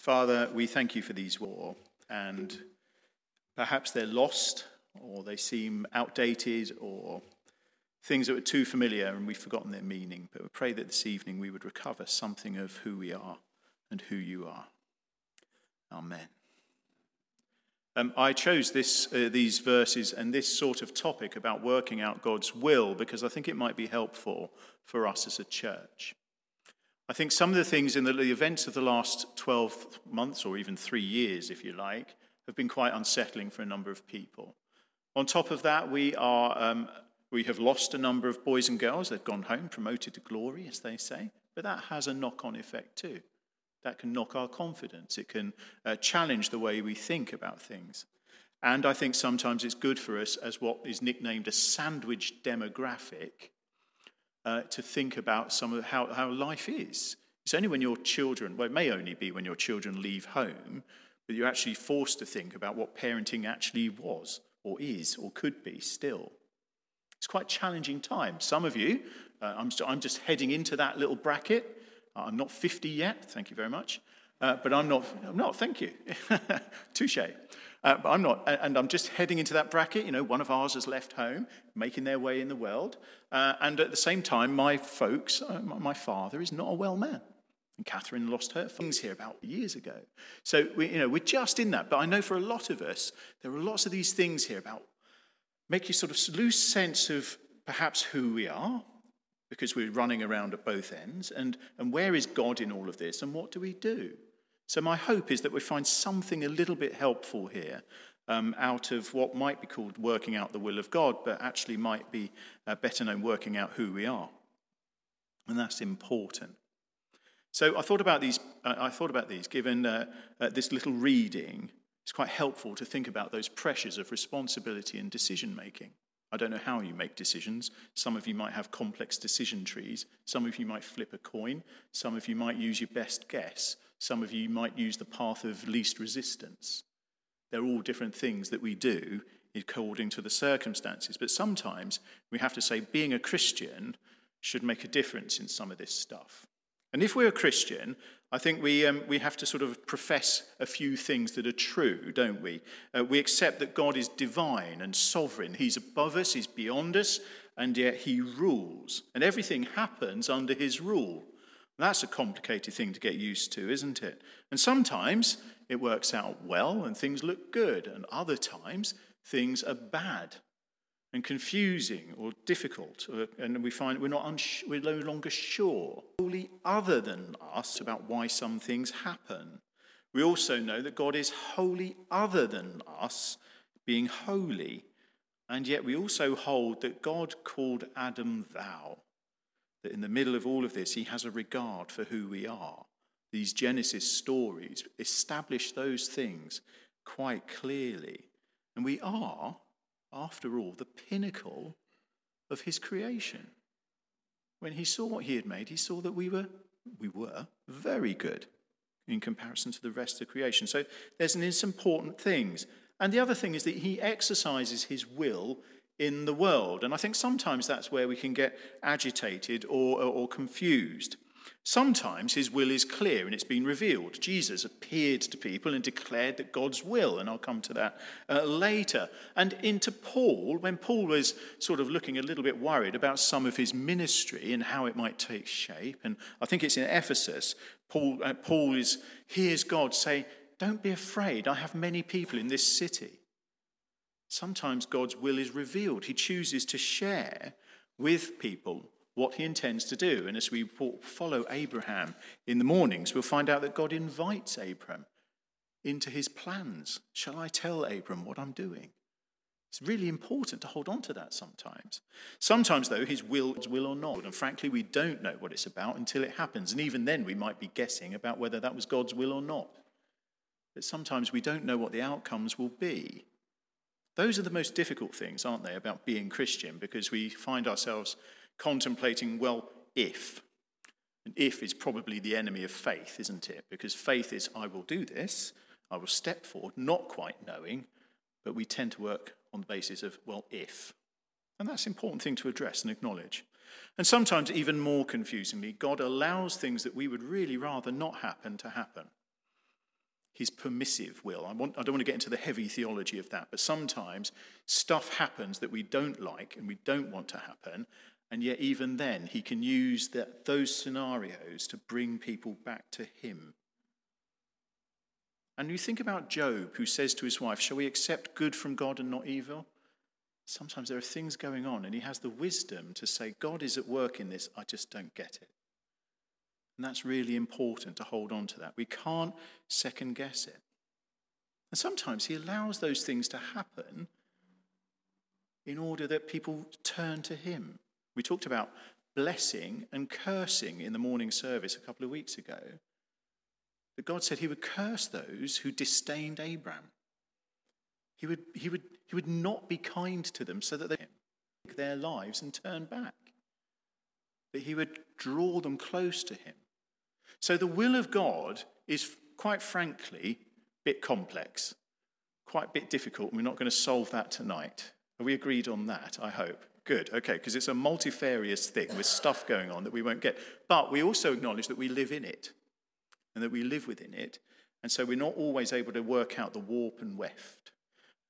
Father, we thank you for these war, and perhaps they're lost, or they seem outdated, or things that were too familiar and we've forgotten their meaning. But we pray that this evening we would recover something of who we are and who you are. Amen. Um, I chose this, uh, these verses and this sort of topic about working out God's will because I think it might be helpful for us as a church. I think some of the things in the, the events of the last 12 months, or even three years, if you like, have been quite unsettling for a number of people. On top of that, we, are, um, we have lost a number of boys and girls. They've gone home, promoted to glory, as they say. But that has a knock on effect too. That can knock our confidence, it can uh, challenge the way we think about things. And I think sometimes it's good for us, as what is nicknamed a sandwich demographic, uh, to think about some of how, how life is. It's only when your children, well, it may only be when your children leave home, but you're actually forced to think about what parenting actually was, or is, or could be still. It's quite challenging time. Some of you, uh, I'm, st- I'm just heading into that little bracket. I'm not 50 yet, thank you very much. Uh, but I'm not, I'm not, thank you. Touche. Uh, but I'm not, and I'm just heading into that bracket. You know, one of ours has left home, making their way in the world. Uh, and at the same time, my folks, uh, my father is not a well man. And Catherine lost her things here about years ago. So, we, you know, we're just in that. But I know for a lot of us, there are lots of these things here about make you sort of lose sense of perhaps who we are, because we're running around at both ends, and, and where is God in all of this, and what do we do? So, my hope is that we find something a little bit helpful here um, out of what might be called working out the will of God, but actually might be uh, better known working out who we are. And that's important. So, I thought about these, uh, I thought about these given uh, uh this little reading. It's quite helpful to think about those pressures of responsibility and decision making. I don't know how you make decisions. Some of you might have complex decision trees. Some of you might flip a coin. Some of you might use your best guess. Some of you might use the path of least resistance. They're all different things that we do according to the circumstances. But sometimes we have to say being a Christian should make a difference in some of this stuff. And if we're a Christian, I think we, um, we have to sort of profess a few things that are true, don't we? Uh, we accept that God is divine and sovereign. He's above us, He's beyond us, and yet He rules. And everything happens under His rule. That's a complicated thing to get used to, isn't it? And sometimes it works out well and things look good, and other times things are bad and confusing or difficult, uh, and we find we're, not uns- we're no longer sure, wholly other than us, about why some things happen. We also know that God is wholly other than us, being holy, and yet we also hold that God called Adam thou that in the middle of all of this, he has a regard for who we are. These Genesis stories establish those things quite clearly. And we are, after all, the pinnacle of his creation. When he saw what he had made, he saw that we were, we were very good in comparison to the rest of creation. So there's these important things. And the other thing is that he exercises his will in the world. And I think sometimes that's where we can get agitated or, or, confused. Sometimes his will is clear and it's been revealed. Jesus appeared to people and declared that God's will, and I'll come to that uh, later. And into Paul, when Paul was sort of looking a little bit worried about some of his ministry and how it might take shape, and I think it's in Ephesus, Paul, uh, Paul is, hears God say, Don't be afraid, I have many people in this city. Sometimes God's will is revealed. He chooses to share with people what he intends to do. And as we follow Abraham in the mornings, we'll find out that God invites Abraham into his plans. Shall I tell Abram what I'm doing? It's really important to hold on to that sometimes. Sometimes, though, his will is will or not. And frankly, we don't know what it's about until it happens. And even then, we might be guessing about whether that was God's will or not. But sometimes we don't know what the outcomes will be. Those are the most difficult things, aren't they, about being Christian, because we find ourselves contemplating, well, if. And if is probably the enemy of faith, isn't it? Because faith is, I will do this, I will step forward, not quite knowing, but we tend to work on the basis of, well, if. And that's an important thing to address and acknowledge. And sometimes, even more confusingly, God allows things that we would really rather not happen to happen. His permissive will. I, want, I don't want to get into the heavy theology of that, but sometimes stuff happens that we don't like and we don't want to happen, and yet even then he can use that, those scenarios to bring people back to him. And you think about Job, who says to his wife, Shall we accept good from God and not evil? Sometimes there are things going on, and he has the wisdom to say, God is at work in this, I just don't get it. And that's really important to hold on to that. We can't second guess it. And sometimes he allows those things to happen in order that people turn to him. We talked about blessing and cursing in the morning service a couple of weeks ago. That God said he would curse those who disdained Abraham. He would, he would, he would not be kind to them so that they take their lives and turn back. That he would draw them close to him. So the will of God is, quite frankly, a bit complex, quite a bit difficult, and we're not going to solve that tonight. Are we agreed on that? I hope. Good, okay, because it's a multifarious thing with stuff going on that we won't get. But we also acknowledge that we live in it and that we live within it. And so we're not always able to work out the warp and weft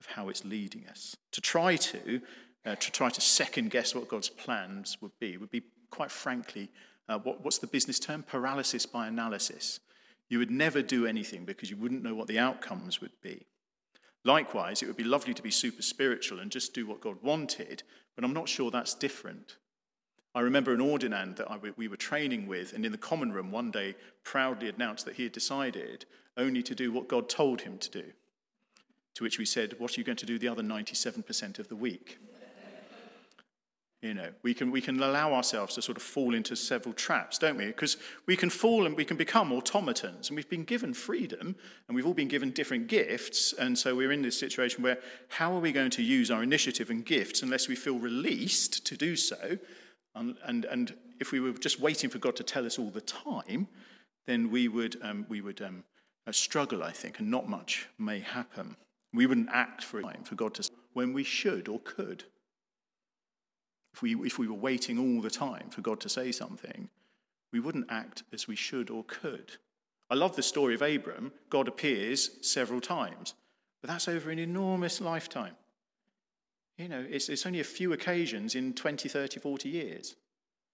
of how it's leading us. To try to, uh, to try to second guess what God's plans would be, would be quite frankly uh, what, what's the business term? Paralysis by analysis. You would never do anything because you wouldn't know what the outcomes would be. Likewise, it would be lovely to be super spiritual and just do what God wanted, but I'm not sure that's different. I remember an ordinand that we were training with, and in the common room one day proudly announced that he had decided only to do what God told him to do. To which we said, What are you going to do the other 97% of the week? You know, we can, we can allow ourselves to sort of fall into several traps, don't we? Because we can fall and we can become automatons, and we've been given freedom, and we've all been given different gifts, and so we're in this situation where how are we going to use our initiative and gifts unless we feel released to do so? And, and, and if we were just waiting for God to tell us all the time, then we would, um, we would um, uh, struggle, I think, and not much may happen. We wouldn't act for time for God to when we should or could. If we, if we were waiting all the time for God to say something, we wouldn't act as we should or could. I love the story of Abram. God appears several times, but that's over an enormous lifetime. You know, it's, it's only a few occasions in 20, 30, 40 years.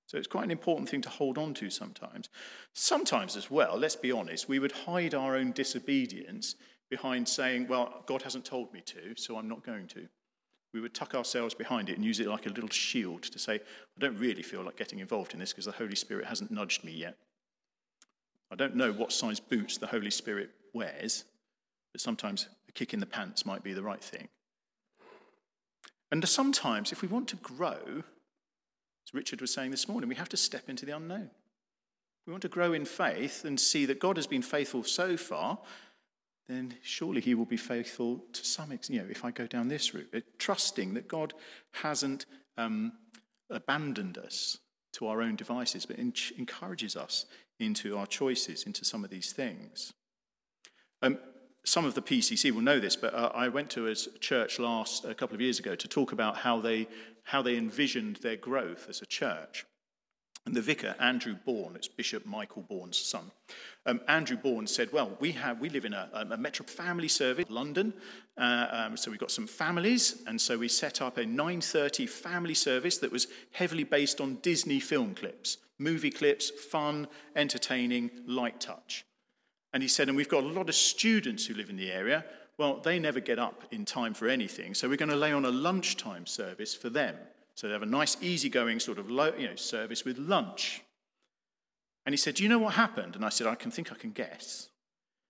So it's quite an important thing to hold on to sometimes. Sometimes, as well, let's be honest, we would hide our own disobedience behind saying, Well, God hasn't told me to, so I'm not going to we would tuck ourselves behind it and use it like a little shield to say, I don't really feel like getting involved in this because the Holy Spirit hasn't nudged me yet. I don't know what size boots the Holy Spirit wears, but sometimes a kick in the pants might be the right thing. And sometimes, if we want to grow, as Richard was saying this morning, we have to step into the unknown. We want to grow in faith and see that God has been faithful so far, then surely he will be faithful to some extent. You know, if I go down this route, trusting that God hasn't um, abandoned us to our own devices, but encourages us into our choices, into some of these things. Um, some of the PCC will know this, but uh, I went to a church last a couple of years ago to talk about how they how they envisioned their growth as a church. And the vicar, Andrew Bourne, it's Bishop Michael Bourne's son, um, Andrew Bourne said, Well, we, have, we live in a, a metro family service, London. Uh, um, so we've got some families, and so we set up a 9.30 family service that was heavily based on Disney film clips, movie clips, fun, entertaining, light touch. And he said, And we've got a lot of students who live in the area. Well, they never get up in time for anything, so we're going to lay on a lunchtime service for them. So they have a nice, easygoing sort of low, you know, service with lunch. And he said, Do you know what happened? And I said, I can think I can guess.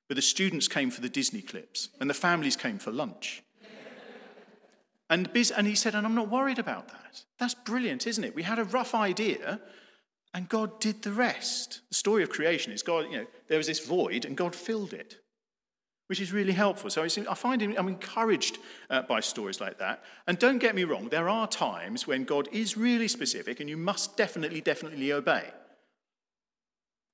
But the students came for the Disney clips, and the families came for lunch. and, biz- and he said, And I'm not worried about that. That's brilliant, isn't it? We had a rough idea, and God did the rest. The story of creation is God, you know, there was this void, and God filled it which is really helpful. So I find I'm encouraged uh, by stories like that. And don't get me wrong, there are times when God is really specific and you must definitely, definitely obey.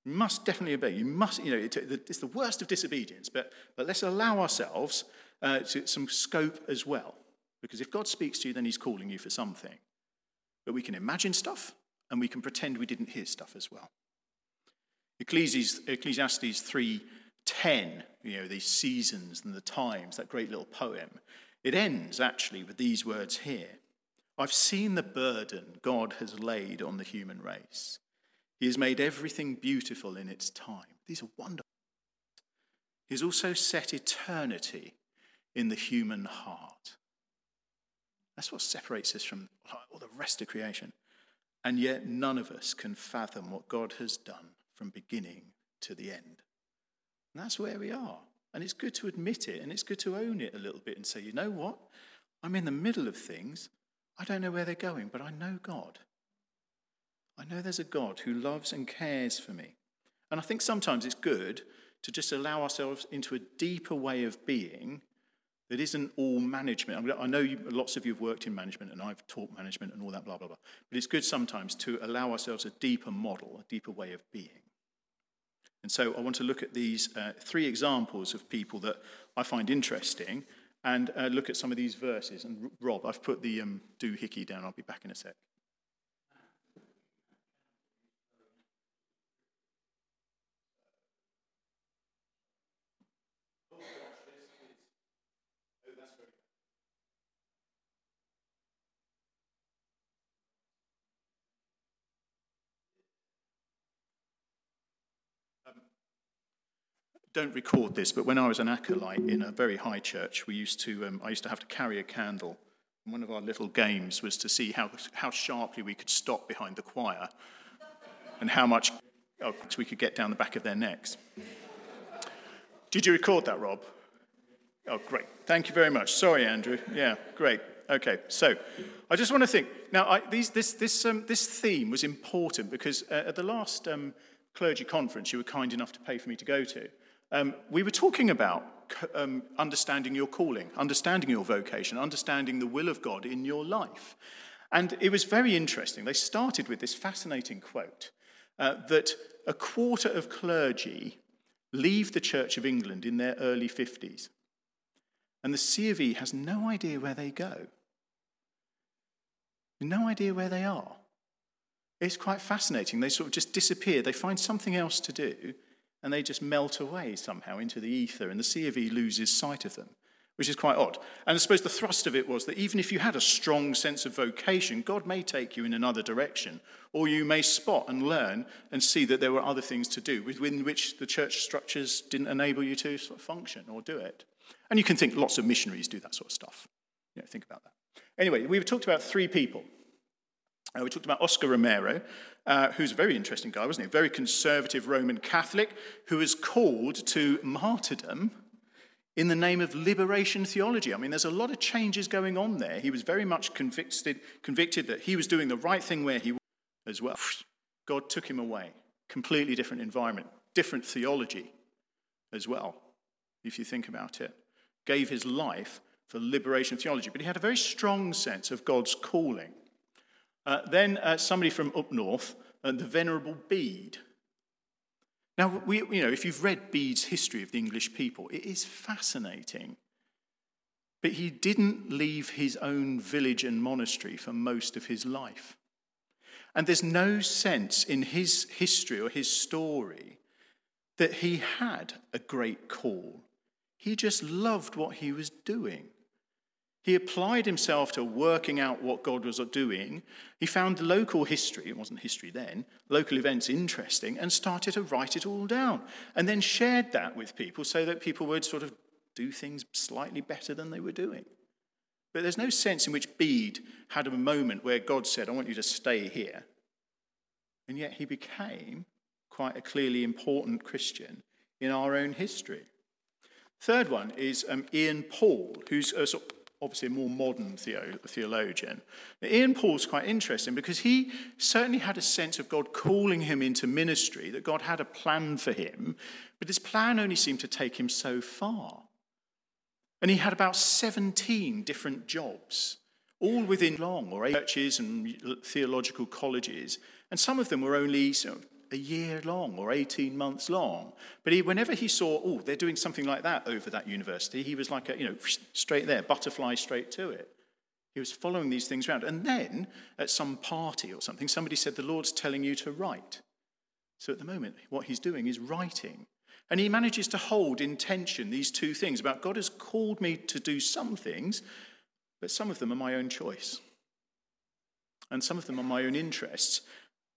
You must definitely obey. You must, you know, it's the worst of disobedience, but, but let's allow ourselves uh, to some scope as well. Because if God speaks to you, then he's calling you for something. But we can imagine stuff and we can pretend we didn't hear stuff as well. Ecclesiastes 3 10, you know, these seasons and the times, that great little poem, it ends actually with these words here I've seen the burden God has laid on the human race. He has made everything beautiful in its time. These are wonderful. He has also set eternity in the human heart. That's what separates us from all the rest of creation. And yet, none of us can fathom what God has done from beginning to the end. And that's where we are. And it's good to admit it and it's good to own it a little bit and say, you know what? I'm in the middle of things. I don't know where they're going, but I know God. I know there's a God who loves and cares for me. And I think sometimes it's good to just allow ourselves into a deeper way of being that isn't all management. I know you, lots of you have worked in management and I've taught management and all that, blah, blah, blah. But it's good sometimes to allow ourselves a deeper model, a deeper way of being. And so I want to look at these uh, three examples of people that I find interesting and uh, look at some of these verses. And Rob, I've put the um, doohickey down. I'll be back in a sec. Don't record this, but when I was an acolyte in a very high church, we used to, um, I used to have to carry a candle. And one of our little games was to see how, how sharply we could stop behind the choir and how much oh, we could get down the back of their necks. Did you record that, Rob? Oh, great. Thank you very much. Sorry, Andrew. Yeah, great. Okay, so I just want to think. Now, I, these, this, this, um, this theme was important because uh, at the last um, clergy conference you were kind enough to pay for me to go to, um, we were talking about um, understanding your calling, understanding your vocation, understanding the will of God in your life. And it was very interesting. They started with this fascinating quote uh, that a quarter of clergy leave the Church of England in their early 50s. And the C of E has no idea where they go, no idea where they are. It's quite fascinating. They sort of just disappear. They find something else to do, and they just melt away somehow into the ether, and the C of E loses sight of them, which is quite odd. And I suppose the thrust of it was that even if you had a strong sense of vocation, God may take you in another direction, or you may spot and learn and see that there were other things to do within which the church structures didn't enable you to sort of function or do it. And you can think lots of missionaries do that sort of stuff. You know, think about that. Anyway, we've talked about three people. Uh, we talked about Oscar Romero, uh, who's a very interesting guy, wasn't he? Very conservative Roman Catholic who was called to martyrdom in the name of liberation theology. I mean, there's a lot of changes going on there. He was very much convicted, convicted that he was doing the right thing where he was as well. God took him away. Completely different environment, different theology as well, if you think about it. Gave his life for liberation theology, but he had a very strong sense of God's calling. Uh, then uh, somebody from up north, uh, the Venerable Bede. Now, we, you know, if you've read Bede's history of the English people, it is fascinating. But he didn't leave his own village and monastery for most of his life. And there's no sense in his history or his story that he had a great call. He just loved what he was doing. He applied himself to working out what God was doing. He found local history, it wasn't history then, local events interesting, and started to write it all down. And then shared that with people so that people would sort of do things slightly better than they were doing. But there's no sense in which Bede had a moment where God said, I want you to stay here. And yet he became quite a clearly important Christian in our own history. Third one is um, Ian Paul, who's a sort of obviously a more modern theo- theologian. Now, Ian Paul's quite interesting because he certainly had a sense of God calling him into ministry, that God had a plan for him, but his plan only seemed to take him so far. And he had about 17 different jobs, all within long or churches and theological colleges, and some of them were only sort of a year long or 18 months long. But he, whenever he saw, oh, they're doing something like that over that university, he was like, a, you know, straight there, butterfly straight to it. He was following these things around. And then at some party or something, somebody said, the Lord's telling you to write. So at the moment, what he's doing is writing. And he manages to hold in tension these two things about God has called me to do some things, but some of them are my own choice. And some of them are my own interests,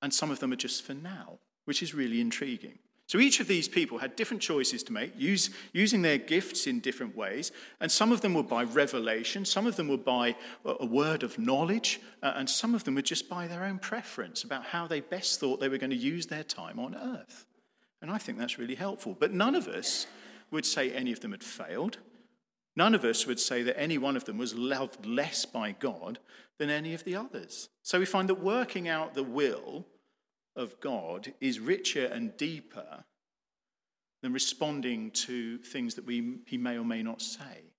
and some of them are just for now, which is really intriguing. So each of these people had different choices to make, use, using their gifts in different ways. And some of them were by revelation, some of them were by a word of knowledge, uh, and some of them were just by their own preference about how they best thought they were going to use their time on earth. And I think that's really helpful. But none of us would say any of them had failed. None of us would say that any one of them was loved less by God than any of the others. So we find that working out the will of God is richer and deeper than responding to things that we, he may or may not say.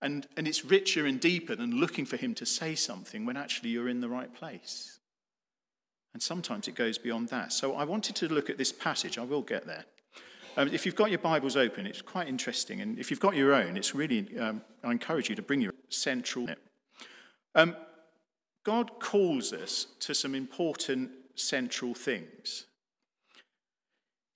And, and it's richer and deeper than looking for him to say something when actually you're in the right place. And sometimes it goes beyond that. So I wanted to look at this passage. I will get there. Um, if you've got your Bibles open, it's quite interesting. And if you've got your own, it's really, um, I encourage you to bring your central. Um, God calls us to some important central things.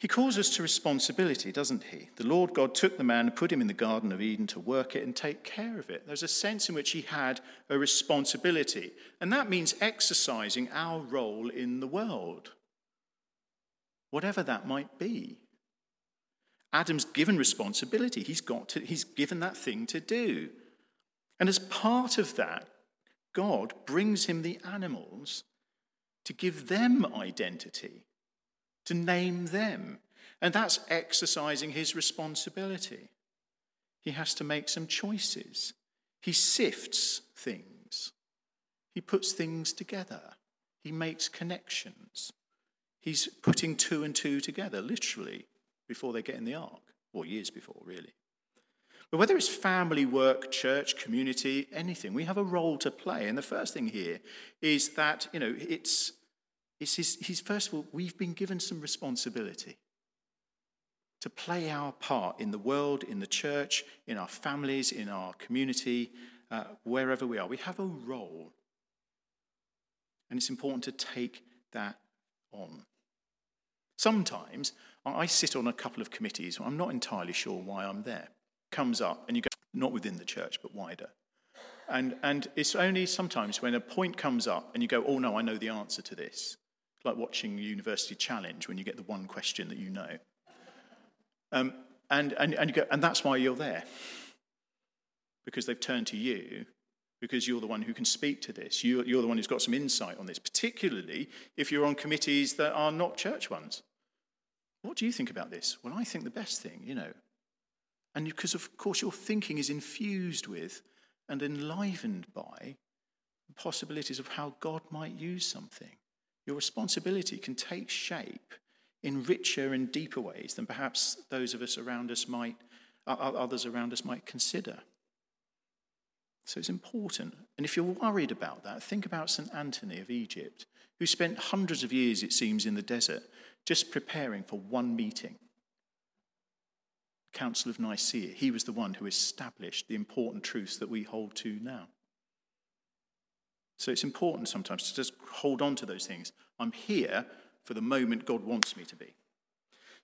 He calls us to responsibility, doesn't he? The Lord God took the man and put him in the Garden of Eden to work it and take care of it. There's a sense in which he had a responsibility, and that means exercising our role in the world, whatever that might be. Adam's given responsibility. He's, got to, he's given that thing to do. And as part of that, God brings him the animals to give them identity, to name them. And that's exercising his responsibility. He has to make some choices. He sifts things, he puts things together, he makes connections. He's putting two and two together, literally, before they get in the ark, or years before, really. But whether it's family, work, church, community, anything, we have a role to play. And the first thing here is that, you know, it's, it's his, his first of all, we've been given some responsibility to play our part in the world, in the church, in our families, in our community, uh, wherever we are. We have a role. And it's important to take that on. Sometimes I sit on a couple of committees, I'm not entirely sure why I'm there comes up, and you go, not within the church, but wider. And, and it's only sometimes when a point comes up and you go, oh no, I know the answer to this. Like watching University Challenge when you get the one question that you know. Um, and, and, and, you go, and that's why you're there. Because they've turned to you, because you're the one who can speak to this. You're, you're the one who's got some insight on this, particularly if you're on committees that are not church ones. What do you think about this? Well, I think the best thing, you know, and because, of course, your thinking is infused with and enlivened by the possibilities of how God might use something. Your responsibility can take shape in richer and deeper ways than perhaps those of us around us might, others around us might consider. So it's important. And if you're worried about that, think about St. Anthony of Egypt, who spent hundreds of years, it seems, in the desert just preparing for one meeting. Council of Nicaea. He was the one who established the important truths that we hold to now. So it's important sometimes to just hold on to those things. I'm here for the moment God wants me to be.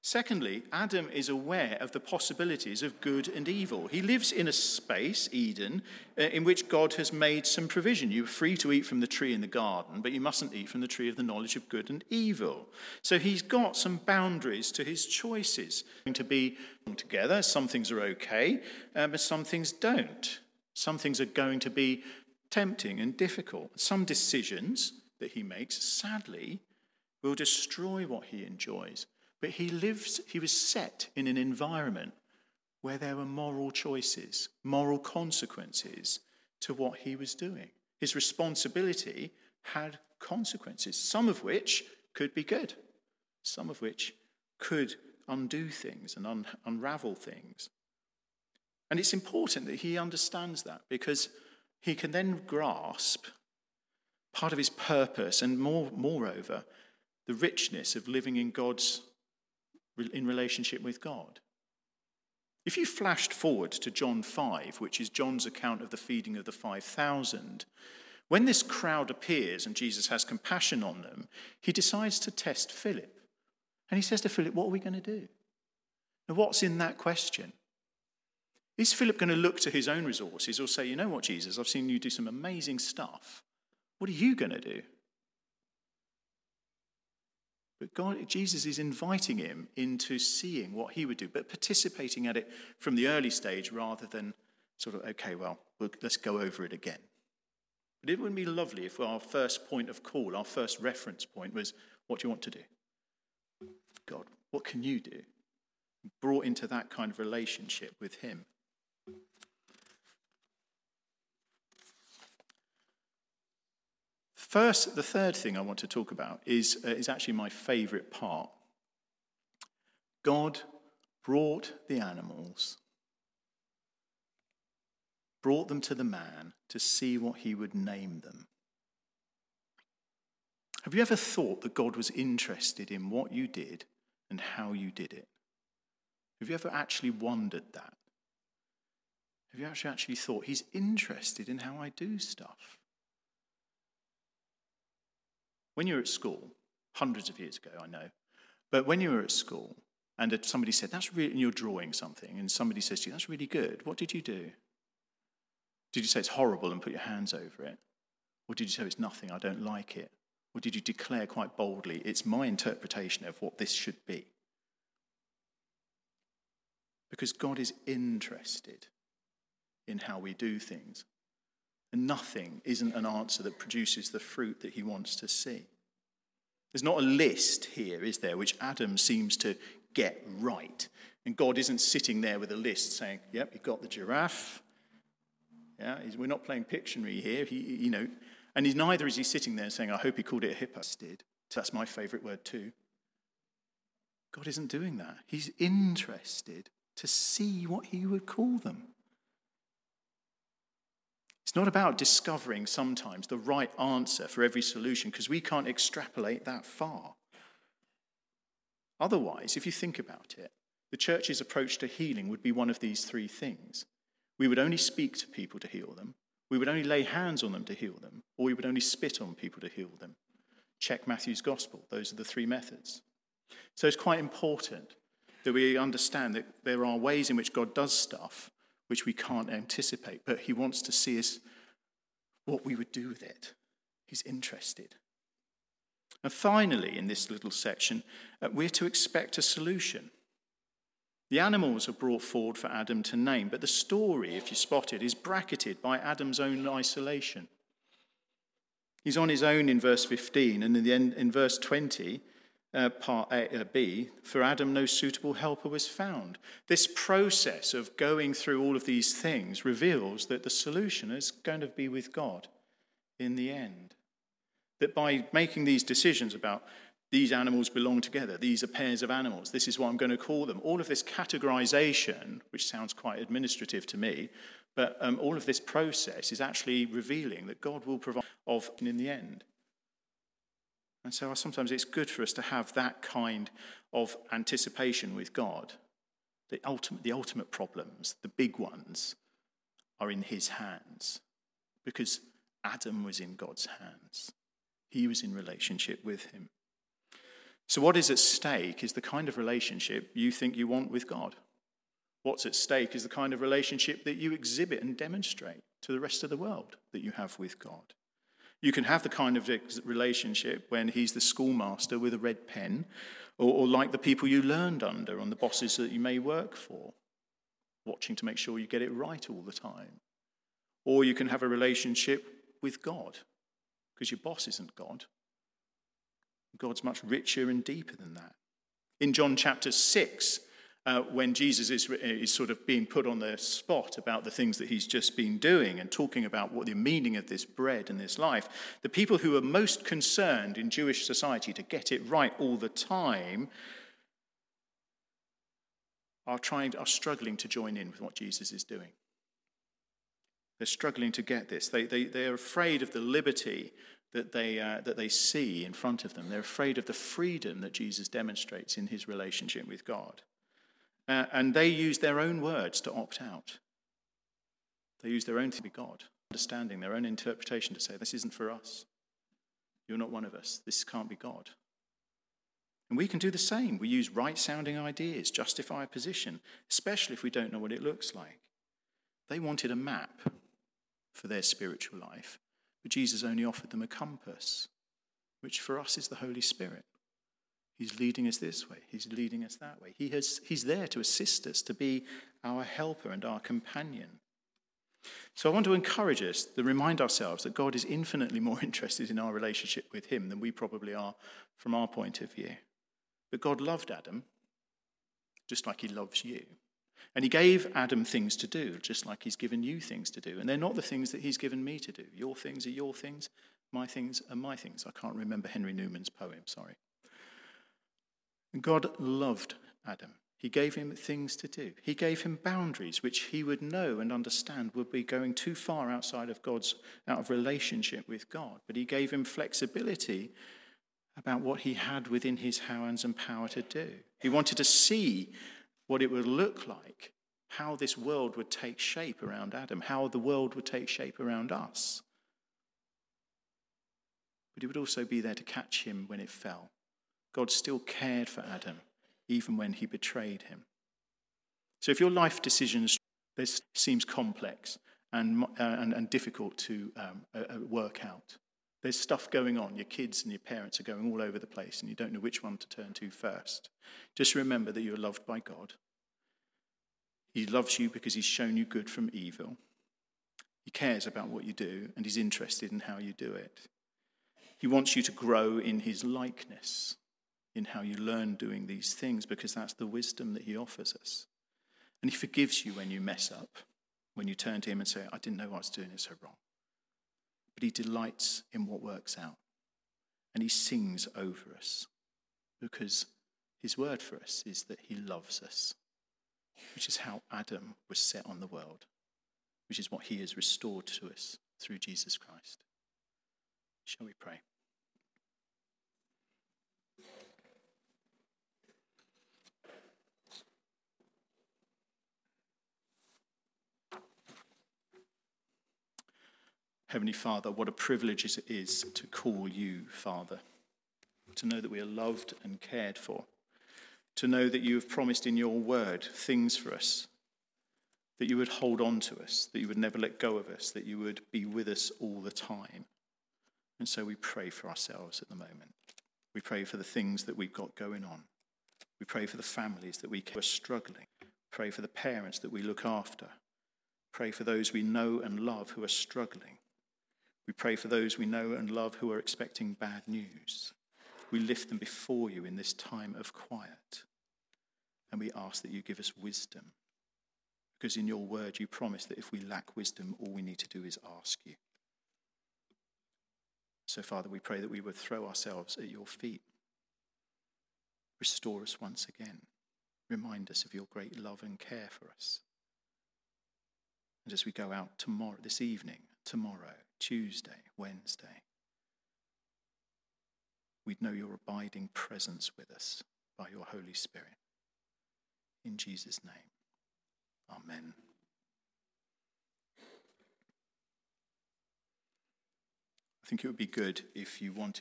Secondly, Adam is aware of the possibilities of good and evil. He lives in a space, Eden, uh, in which God has made some provision. You're free to eat from the tree in the garden, but you mustn't eat from the tree of the knowledge of good and evil. So he's got some boundaries to his choices. Going to be together, some things are okay, uh, but some things don't. Some things are going to be tempting and difficult. Some decisions that he makes, sadly, will destroy what he enjoys. But he lives, he was set in an environment where there were moral choices, moral consequences to what he was doing. His responsibility had consequences, some of which could be good, some of which could undo things and un- unravel things. And it's important that he understands that because he can then grasp part of his purpose and more, moreover, the richness of living in God's in relationship with God. If you flashed forward to John 5, which is John's account of the feeding of the 5,000, when this crowd appears and Jesus has compassion on them, he decides to test Philip. And he says to Philip, What are we going to do? Now, what's in that question? Is Philip going to look to his own resources or say, you know what, Jesus, I've seen you do some amazing stuff. What are you going to do? But God, Jesus is inviting him into seeing what he would do, but participating at it from the early stage rather than sort of, okay, well, let's go over it again. But it wouldn't be lovely if our first point of call, our first reference point was, what do you want to do? God, what can you do? Brought into that kind of relationship with him. First, the third thing I want to talk about is, uh, is actually my favorite part. God brought the animals, brought them to the man to see what he would name them. Have you ever thought that God was interested in what you did and how you did it? Have you ever actually wondered that? Have you actually, actually thought he's interested in how I do stuff? When you were at school, hundreds of years ago, I know, but when you were at school and somebody said, That's really, and you're drawing something, and somebody says to you, That's really good, what did you do? Did you say it's horrible and put your hands over it? Or did you say it's nothing, I don't like it? Or did you declare quite boldly, It's my interpretation of what this should be? Because God is interested in how we do things. And nothing isn't an answer that produces the fruit that he wants to see. There's not a list here, is there, which Adam seems to get right. And God isn't sitting there with a list saying, yep, you've got the giraffe. Yeah, we're not playing Pictionary here. He, you know, and he's, neither is he sitting there saying, I hope he called it a hippo. That's my favorite word too. God isn't doing that. He's interested to see what he would call them. It's not about discovering sometimes the right answer for every solution because we can't extrapolate that far. Otherwise, if you think about it, the church's approach to healing would be one of these three things. We would only speak to people to heal them, we would only lay hands on them to heal them, or we would only spit on people to heal them. Check Matthew's gospel. Those are the three methods. So it's quite important that we understand that there are ways in which God does stuff which we can't anticipate, but he wants to see us what we would do with it. He's interested. And finally, in this little section, uh, we're to expect a solution. The animals are brought forward for Adam to name, but the story, if you spot it, is bracketed by Adam's own isolation. He's on his own in verse 15, and in, the end, in verse 20, uh, part A, uh, B, for Adam no suitable helper was found. This process of going through all of these things reveals that the solution is going to be with God in the end. That by making these decisions about these animals belong together, these are pairs of animals, this is what I'm going to call them, all of this categorization, which sounds quite administrative to me, but um, all of this process is actually revealing that God will provide of in the end. And so sometimes it's good for us to have that kind of anticipation with God. The ultimate, the ultimate problems, the big ones, are in his hands because Adam was in God's hands. He was in relationship with him. So, what is at stake is the kind of relationship you think you want with God. What's at stake is the kind of relationship that you exhibit and demonstrate to the rest of the world that you have with God. You can have the kind of relationship when he's the schoolmaster with a red pen, or, or, like the people you learned under and the bosses that you may work for, watching to make sure you get it right all the time. Or you can have a relationship with God, because your boss isn't God. God's much richer and deeper than that. In John chapter 6, uh, when Jesus is, is sort of being put on the spot about the things that he's just been doing and talking about what the meaning of this bread and this life, the people who are most concerned in Jewish society to get it right all the time are trying are struggling to join in with what Jesus is doing. They're struggling to get this. They, they, they're afraid of the liberty that they, uh, that they see in front of them. They're afraid of the freedom that Jesus demonstrates in his relationship with God. Uh, and they use their own words to opt out. They use their own to be God, understanding their own interpretation to say, this isn't for us. You're not one of us. This can't be God. And we can do the same. We use right sounding ideas, justify a position, especially if we don't know what it looks like. They wanted a map for their spiritual life, but Jesus only offered them a compass, which for us is the Holy Spirit. He's leading us this way, He's leading us that way. He has, he's there to assist us, to be our helper and our companion. So I want to encourage us to remind ourselves that God is infinitely more interested in our relationship with Him than we probably are from our point of view. But God loved Adam just like He loves you. And He gave Adam things to do, just like He's given you things to do. And they're not the things that He's given me to do. Your things are your things, my things are my things. I can't remember Henry Newman's poem, sorry. God loved Adam. He gave him things to do. He gave him boundaries which he would know and understand would be going too far outside of God's out of relationship with God. But he gave him flexibility about what he had within his hands and power to do. He wanted to see what it would look like, how this world would take shape around Adam, how the world would take shape around us. But he would also be there to catch him when it fell. God still cared for Adam even when he betrayed him. So if your life decisions this seems complex and, uh, and, and, difficult to um, uh, work out, there's stuff going on. Your kids and your parents are going all over the place, and you don't know which one to turn to first. Just remember that you're loved by God. He loves you because He's shown you good from evil. He cares about what you do, and He's interested in how you do it. He wants you to grow in His likeness in how you learn doing these things because that's the wisdom that He offers us. And He forgives you when you mess up, when you turn to Him and say, I didn't know I was doing it so wrong. But He delights in what works out. And He sings over us because His word for us is that He loves us, which is how Adam was set on the world, which is what He has restored to us through Jesus Christ. Shall we pray? Heavenly Father, what a privilege it is to call you Father, to know that we are loved and cared for, to know that you have promised in your word things for us, that you would hold on to us, that you would never let go of us, that you would be with us all the time. And so we pray for ourselves at the moment. We pray for the things that we've got going on. We pray for the families that we are struggling. Pray for the parents that we look after. Pray for those we know and love who are struggling. We pray for those we know and love who are expecting bad news. We lift them before you in this time of quiet. And we ask that you give us wisdom. Because in your word, you promise that if we lack wisdom, all we need to do is ask you. So, Father, we pray that we would throw ourselves at your feet. Restore us once again. Remind us of your great love and care for us. And as we go out tomorrow, this evening, tomorrow, Tuesday, Wednesday, we'd know your abiding presence with us by your Holy Spirit. In Jesus' name, Amen. I think it would be good if you wanted